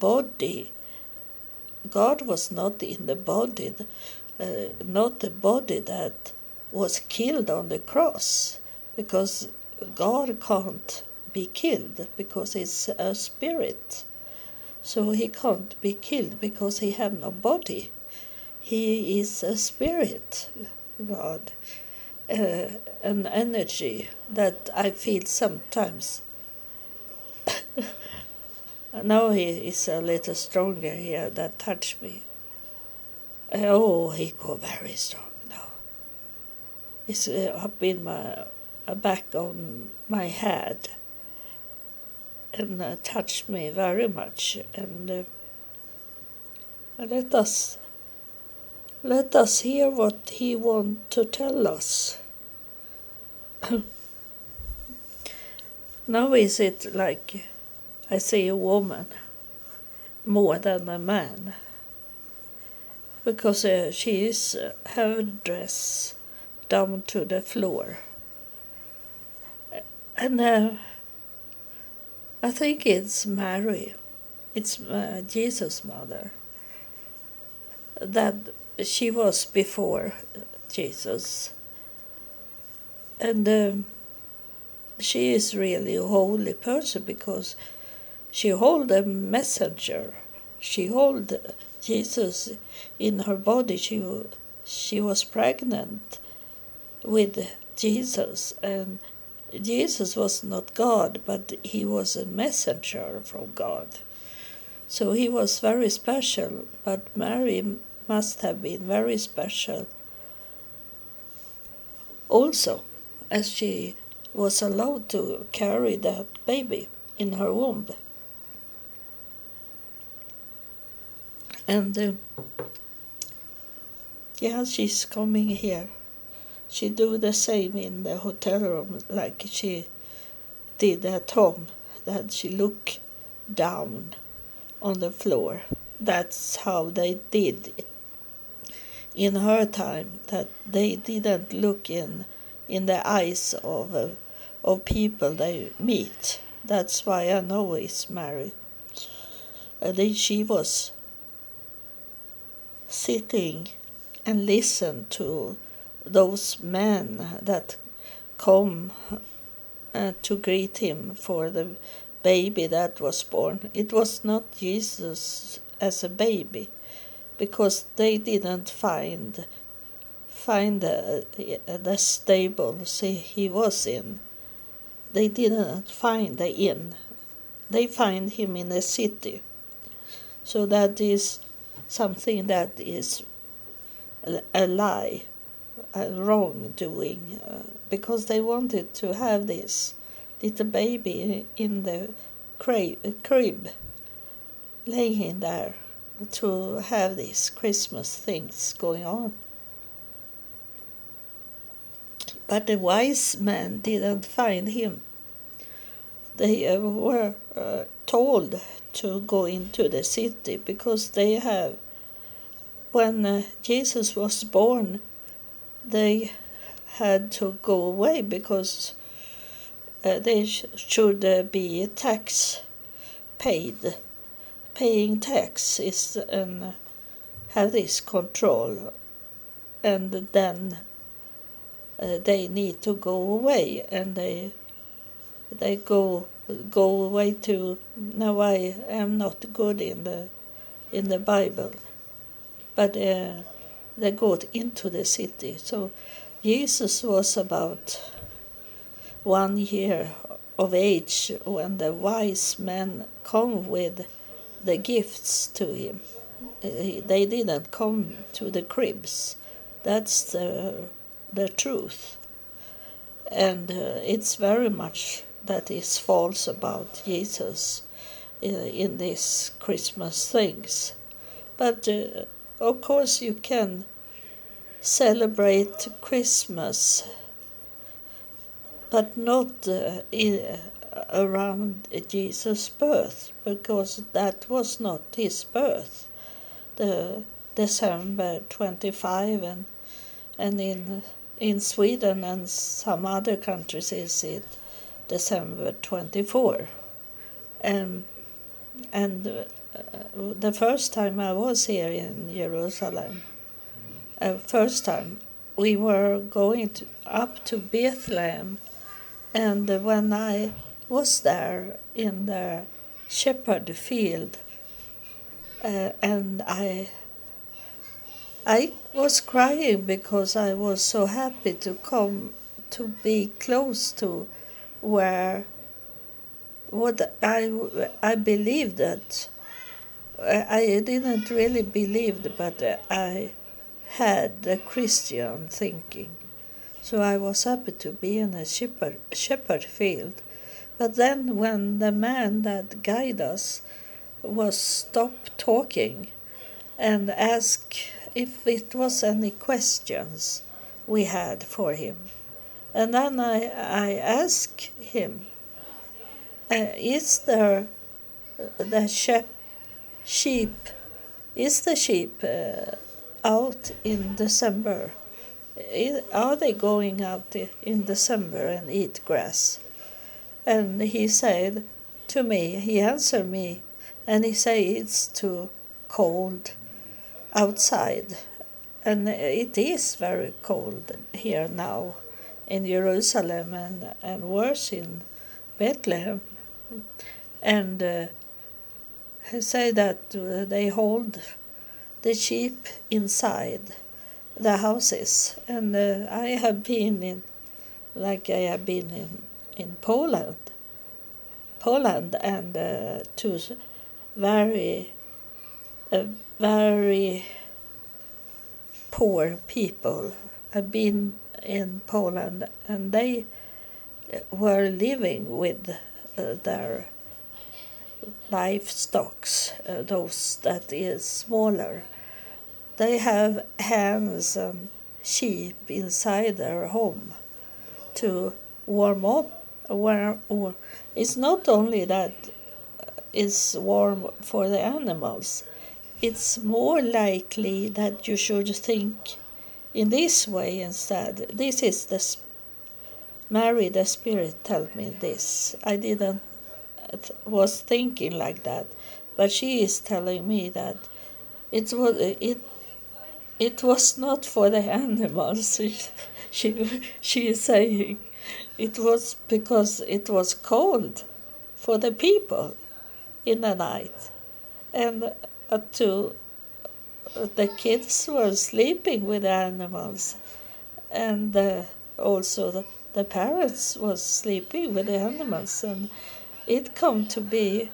body. God was not in the body, uh, not the body that was killed on the cross, because God can't be killed because he's a spirit. So he can't be killed because he have no body. He is a spirit, God, uh, an energy that I feel sometimes. now he is a little stronger here that touched me. Oh, he go very strong now. It's uh, up in my uh, back on my head and uh, touched me very much. And uh, let us let us hear what he want to tell us. now is it like I see a woman more than a man because uh, she is uh, her dress down to the floor and uh, I think it's Mary, it's uh, Jesus' mother, that she was before Jesus. And um, she is really a holy person because she hold a messenger. She hold Jesus in her body. She she was pregnant with Jesus and Jesus was not God, but he was a messenger from God. So he was very special, but Mary must have been very special also, as she was allowed to carry that baby in her womb. And uh, yeah, she's coming here. She do the same in the hotel room like she did at home that she look down on the floor. That's how they did in her time that they didn't look in in the eyes of uh, of people they meet. That's why i know he's married. And then she was sitting and listen to those men that come uh, to greet him for the baby that was born. It was not Jesus as a baby, because they didn't find find the, the stables he was in. They didn't find the inn. They find him in a city. So that is something that is a, lie, a wrongdoing uh, because they wanted to have this little baby in the crib laying there to have these Christmas things going on. But the wise men didn't find him. They uh, were uh, told to go into the city because they have, when uh, Jesus was born, they had to go away because uh, they sh- should uh, be tax paid. Paying tax is and uh, have this control, and then uh, they need to go away, and they they go go away to. Now I am not good in the in the Bible, but uh, they got into the city. So Jesus was about one year of age when the wise men come with the gifts to him. They didn't come to the cribs. That's the, the truth. And uh, it's very much that is false about Jesus in, in these Christmas things. But uh, of course, you can celebrate Christmas, but not uh, in, uh, around Jesus' birth, because that was not his birth. The December 25 and and in in Sweden and some other countries is it December 24 and and uh, the first time I was here in Jerusalem, uh, first time we were going to, up to Bethlehem, and when I was there in the shepherd field, uh, and I I was crying because I was so happy to come to be close to where what I I believed that I didn't really believe, but I had a Christian thinking. So I was happy to be in a shepherd, shepherd field. But then when the man that guided us was stopped talking and asked if it was any questions we had for him. And then I, I asked him, uh, is there the sheep, sheep is the sheep uh, out in December? Are they going out in December and eat grass? And he said to me, he answered me, and he said it's too cold outside. And it is very cold here now in Jerusalem and, and worse in Bethlehem. And uh, say that uh, they hold the sheep inside the houses. And uh, I have been in, like I have been in, in Poland, Poland, and uh, to very uh, very poor people. I've been in Poland and they were living with uh, their livestock, uh, those that is smaller. They have hens and sheep inside their home to warm up. Warm, or it's not only that it's warm for the animals, it's more likely that you should think in this way instead. This is the Mary, the Spirit, tell me this. I didn't was thinking like that, but she is telling me that it was it it was not for the animals. She she, she is saying it was because it was cold for the people in the night, and uh, to the kids were sleeping with animals, and uh, also the, the parents was sleeping with the animals, and it come to be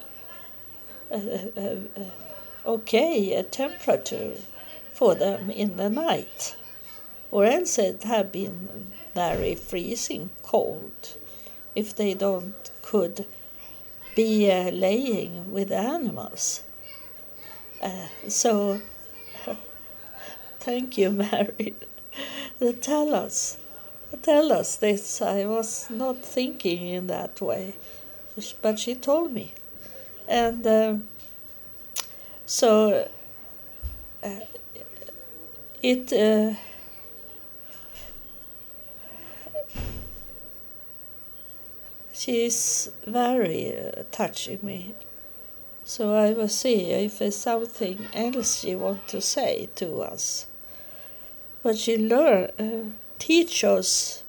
okay a temperature for them in the night, or else it had been very freezing cold if they don't could be uh, laying with animals. Uh, so, thank you, Mary. tell us, tell us this. I was not thinking in that way, but she told me, and uh, so uh, it. Uh, she's very uh, touching me so I will see if there's something else she want to say to us. But she learn, uh, teach us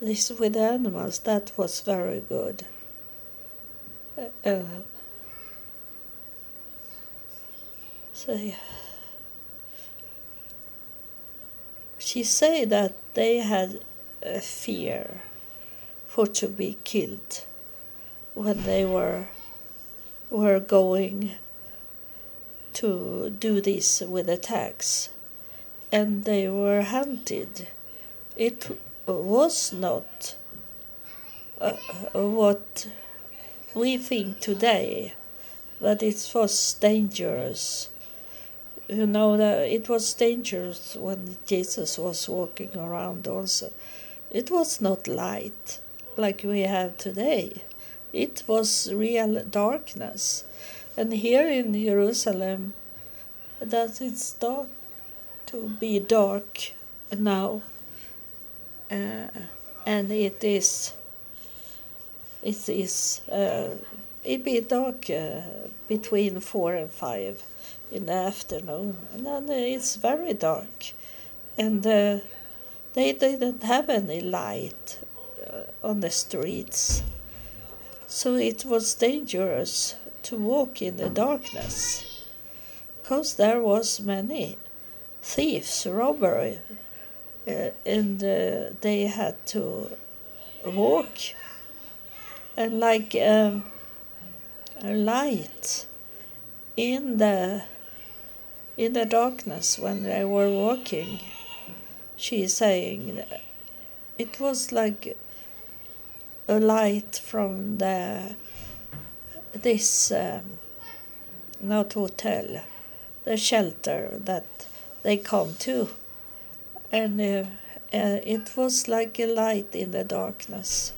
this with animals. That was very good. Uh, uh, so yeah. She said that they had a fear for to be killed when they were were going to do this with attacks and they were hunted. It was not uh, what we think today, but it was dangerous. You know that it was dangerous when Jesus was walking around. Also, it was not light like we have today. It was real darkness. And here in Jerusalem, does it start to be dark now? Uh, and it is it is uh, it be dark uh, between four and five in the afternoon, and then it's very dark, and uh, they didn't have any light uh, on the streets, so it was dangerous to walk in the darkness, because there was many thieves, robbery, uh, and uh, they had to walk. And like um, a light in the in the darkness when they were walking. She's saying it was like a light from the this um, not hotel the shelter that they come to and uh, uh, it was like a light in the darkness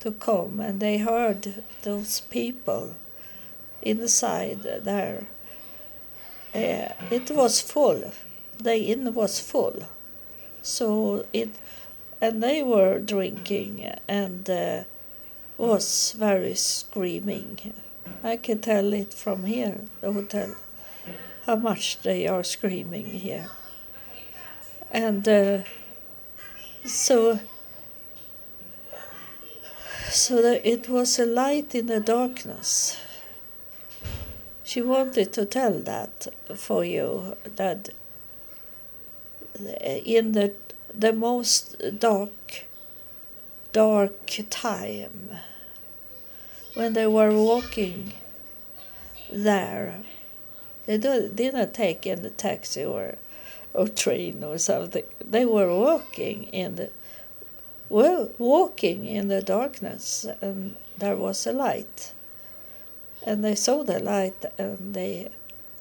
to come and they heard those people inside there. Uh, it was full. The inn was full. So it and they were drinking and uh, was very screaming. I can tell it from here the hotel how much they are screaming here. And uh, so so that it was a light in the darkness. She wanted to tell that for you that in the the most dark dark time when they were walking there they didn't take in any taxi or or train or something. They were walking in the well, walking in the darkness, and there was a light. And they saw the light, and they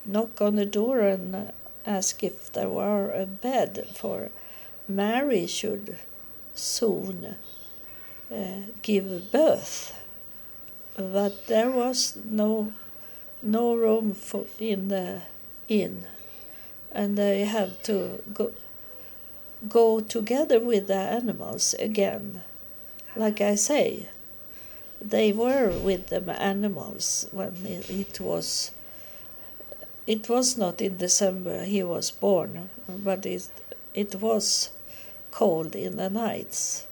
knocked on the door and asked if there were a bed for Mary should soon uh, give birth. But there was no no room for in the inn and they have to go go together with the animals again. Like I say, they were with the animals when it, was. It was not in December he was born, but it it was cold in the nights.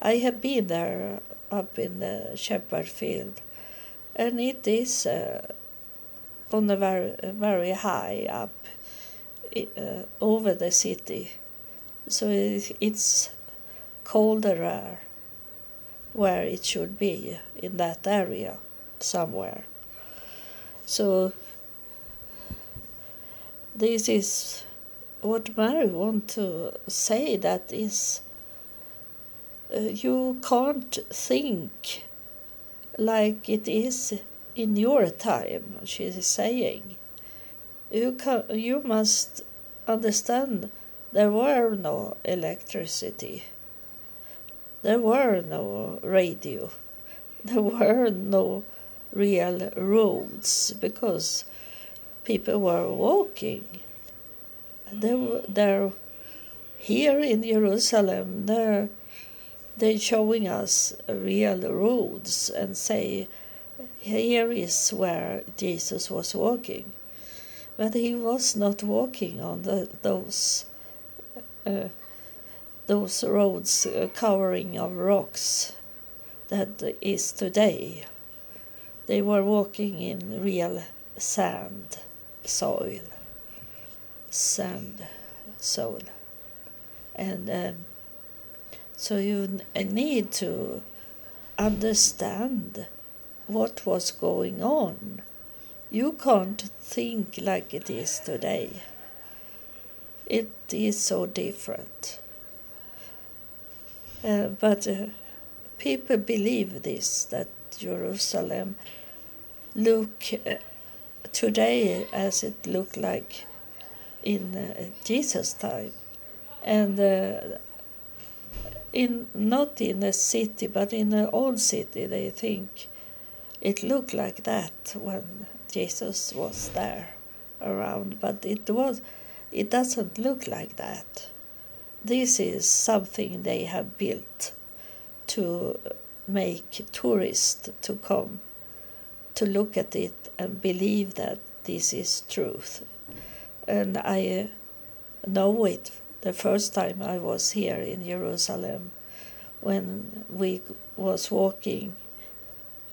I have been there up in the shepherd field, and it is uh, on a very very high up uh, over the city. So it's colder where it should be in that area somewhere. So this is what Mary want to say that is uh, you can't think like it is in your time, she is saying you can, you must understand there were no electricity. There were no radio. There were no real roads because people were walking. They're, they're here in Jerusalem they're they're showing us real roads and say here is where Jesus was walking but he was not walking on the, those uh, those roads uh, covering of rocks that is today. They were walking in real sand, soil, sand, soil, and um, so you need to understand what was going on you can't think like it is today. It is so different. Uh, but uh, people believe this that Jerusalem look uh, today as it looked like in uh, Jesus' time, and uh, in not in a city but in an old city they think it looked like that when Jesus was there around, but it was it doesn't look like that. This is something they have built to make tourists to come to look at it and believe that this is truth. And I know it the first time I was here in Jerusalem when we was walking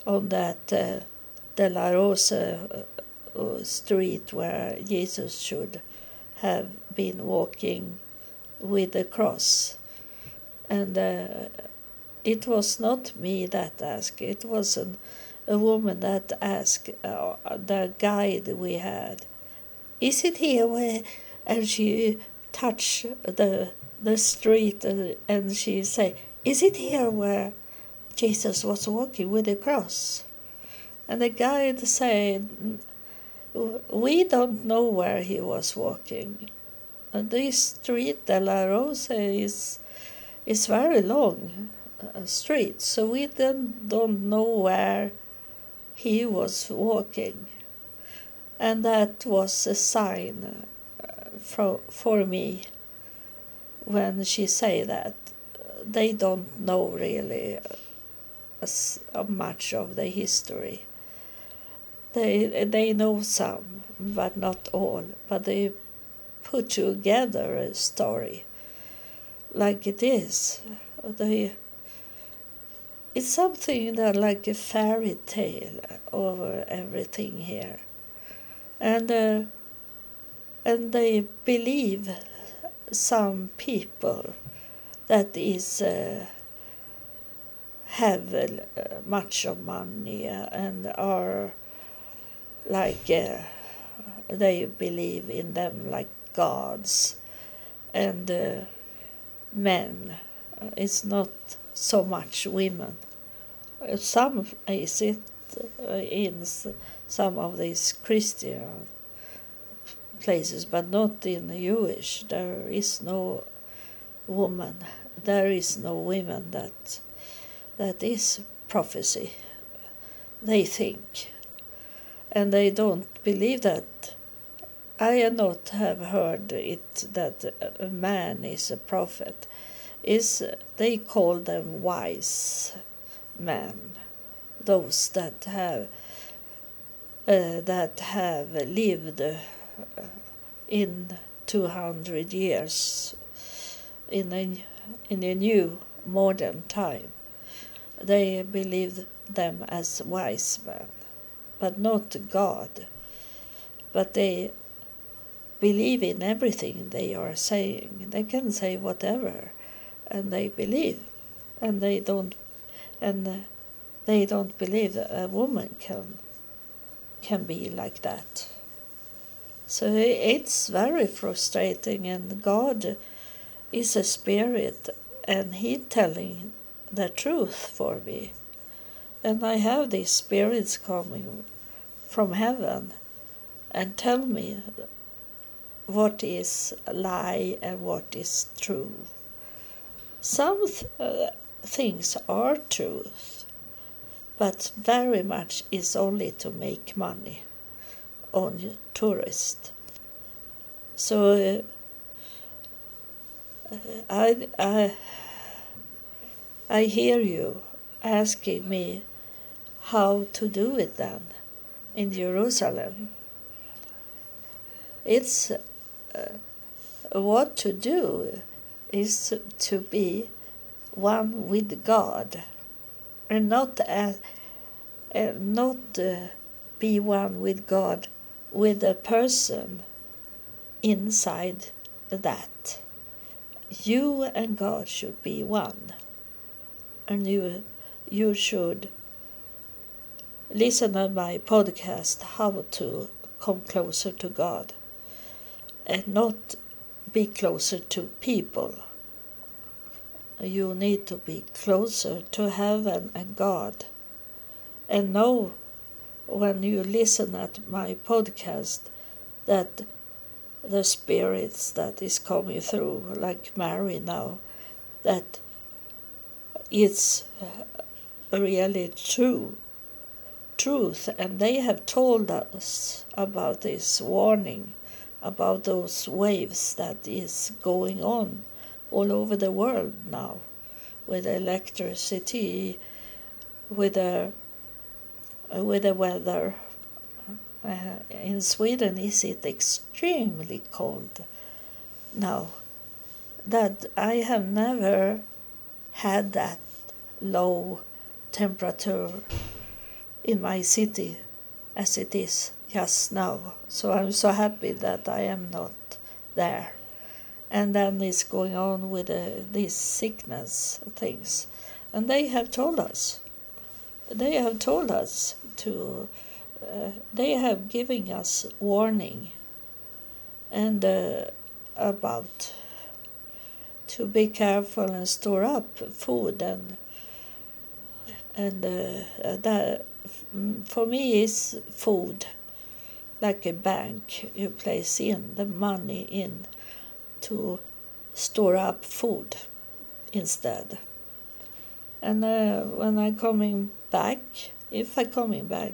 on that uh, Dolorosa uh, street where Jesus should have been walking with the cross. And uh, it was not me that asked, it was an, a woman that asked uh, the guide we had, Is it here where? And she touched the, the street and, uh, and she said, Is it here where Jesus was walking with the cross? And the guide said, We don't know where he was walking. And this street, Dolorosa, is, is very long uh, street, so we then don't know where he was walking. And that was a sign uh, for, for me when she say that they don't know really as much of the history. They they know some, but not all. But they put together a story like it is. They it's something that like a fairy tale over everything here, and uh, and they believe some people that is uh, have uh, much of money and are like uh, they believe in them like gods and uh, men. It's not so much women. Some is it in some of these Christian places, but not in the Jewish. There is no woman. There is no women that that is prophecy. They think, and they don't believe that. I not have heard it that a man is a prophet is they call them wise men, those that have uh, that have lived uh, in 200 years in a, in a new modern time. They believe them as wise men, but not God. But they believe in everything they are saying. They can say whatever and they believe, and they don't, and they don't believe a woman can can be like that. So it's very frustrating, and God is a spirit, and He telling the truth for me, and I have these spirits coming from heaven and tell me what is lie and what is true. Some th- uh, things are truth, but very much is only to make money on tourists. So uh, I, I, I hear you asking me how to do it then in Jerusalem. It's uh, what to do is to be one with God and not uh, uh, not uh, be one with God with a person inside that. You and God should be one, and you you should listen to my podcast how to come closer to God and not be closer to people. You need to be closer to heaven and God. And know when you listen at my podcast that the spirits that is coming through, like Mary now, that it's really true truth and they have told us about this warning about those waves that is going on all over the world now with electricity, with the with the weather. Uh, in Sweden, is it extremely cold now? That I have never had that low temperature in my city as it is just now. So I'm so happy that I am not there. And then it's going on with uh, these sickness things. And they have told us, they have told us to, uh, they have given us warning and uh, about to be careful and store up food and and uh, that for me is food. Like a bank you place in the money in to store up food instead. And uh, when i'm coming back if i'm coming back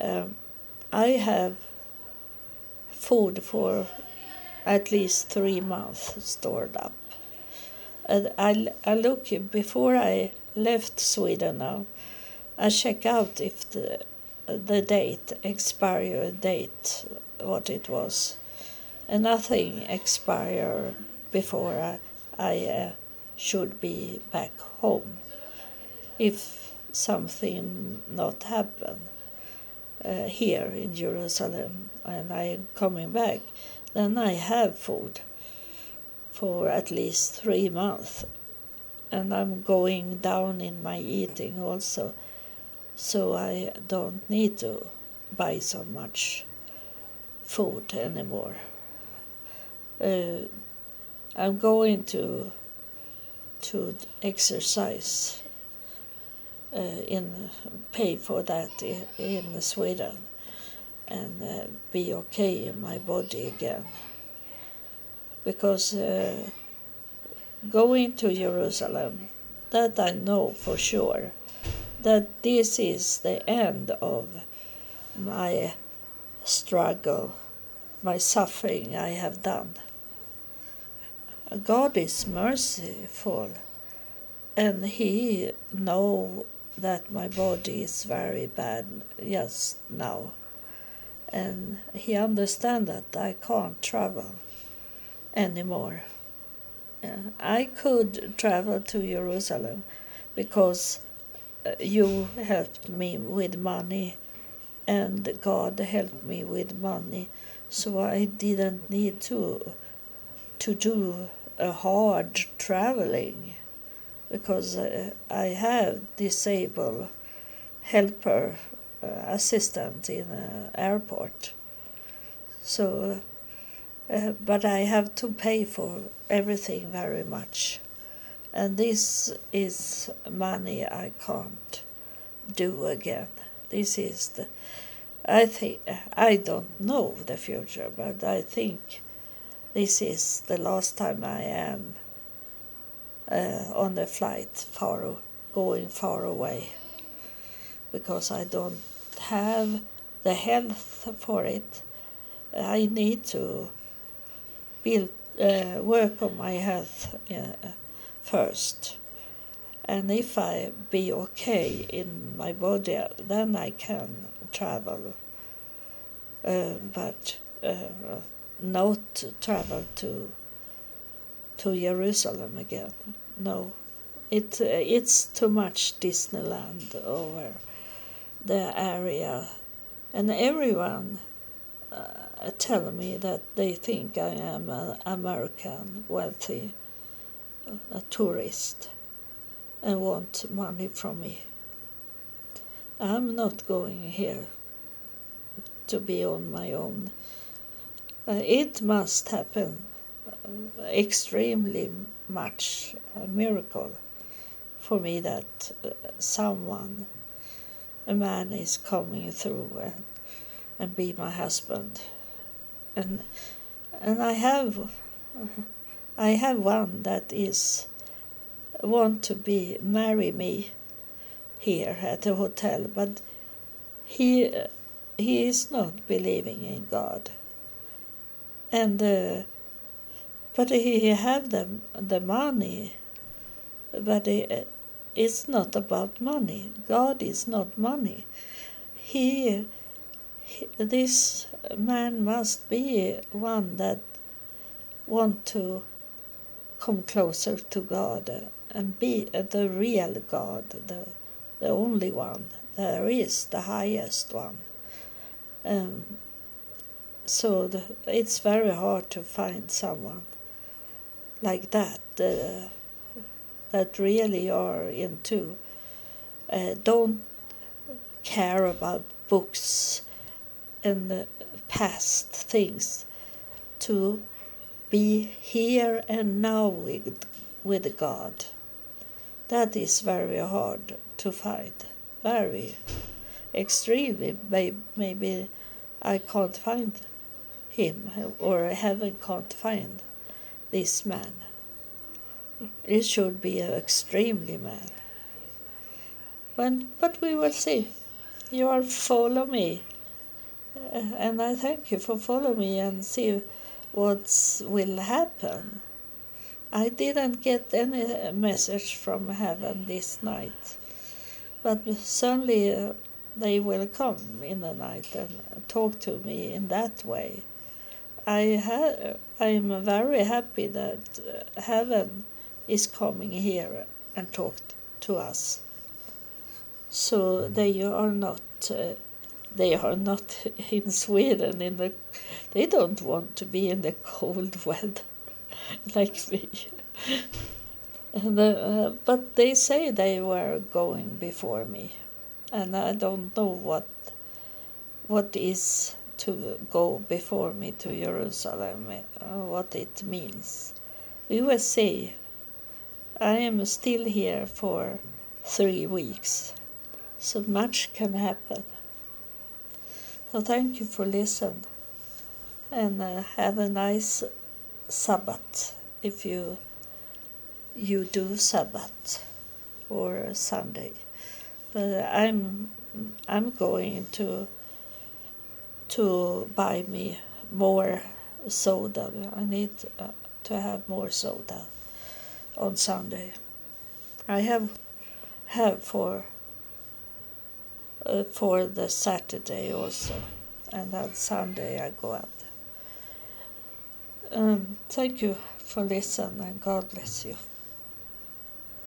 um, i have food for at least three months stored up. And I, I look before i left sweden now. I check out if the the date expire date what it was, and nothing expire before I, I uh, should be back home. If something not happen uh, here in Jerusalem and I am coming back, then I have food for at least three months, and I'm going down in my eating also so I don't need to buy so much food anymore. Uh, I'm going to to exercise uh, in pay for that in, Sweden and uh, be okay in my body again because uh, going to Jerusalem that I know for sure that this is the end of my struggle, my suffering I have done. God is merciful and he know that my body is very bad just now and he understand that I can't travel anymore. I could travel to Jerusalem because you helped me with money and God helped me with money. So I didn't need to to do a hard traveling because uh, I have disabled helper uh, assistant in an airport. So uh, but I have to pay for everything very much and this is money I can't do again. This is the, I think, I don't know the future, but I think this is the last time I am uh, on a flight far, going far away, because I don't have the health for it. I need to build, uh, work on my health. Uh, first. And if I be okay in my body, then I can travel. Uh, but not travel to to Jerusalem again. No, it it's too much Disneyland over the area, and everyone tell me that they think I am an American wealthy a tourist and want money from me. I'm not going here to be on my own. Uh, it must happen uh, extremely much a miracle for me that uh, someone, a man, is coming through and, and be my husband. And and I have. Uh, I have one that is want to be marry me here at the hotel, but he he is not believing in God, and uh, but he have the the money, but it, it's not about money. God is not money. he, he this man must be one that want to come closer to God and be the real God, the, the only one. There is the highest one. Um, so the, it's very hard to find someone like that uh, that really are into uh, don't care about books and uh, past things to be here and now with, with God. That is very hard to find. Very, extremely. Maybe I can't find him or heaven can't find this man. It should be an extremely man. But, but we will see. You are follow me. Uh, and I thank you for follow me and see what will happen. I didn't get any message from heaven this night, but certainly uh, they will come in the night and talk to me in that way. I ha- I'm very happy that uh, heaven is coming here and talk to us. So they are not uh, they are not in Sweden in the they don't want to be in the cold weather like me. and, uh, but they say they were going before me, and I don't know what what is to go before me to Jerusalem, uh, what it means. We will see. I am still here for three weeks, so much can happen. So thank you for listening and uh, have a nice Sabbath if you you do Sabbath or Sunday. But I'm I'm going to to buy me more soda. I need uh, to have more soda on Sunday. I have have for uh, for the Saturday also, and on Sunday I go out. Um, thank you for listening, and God bless you.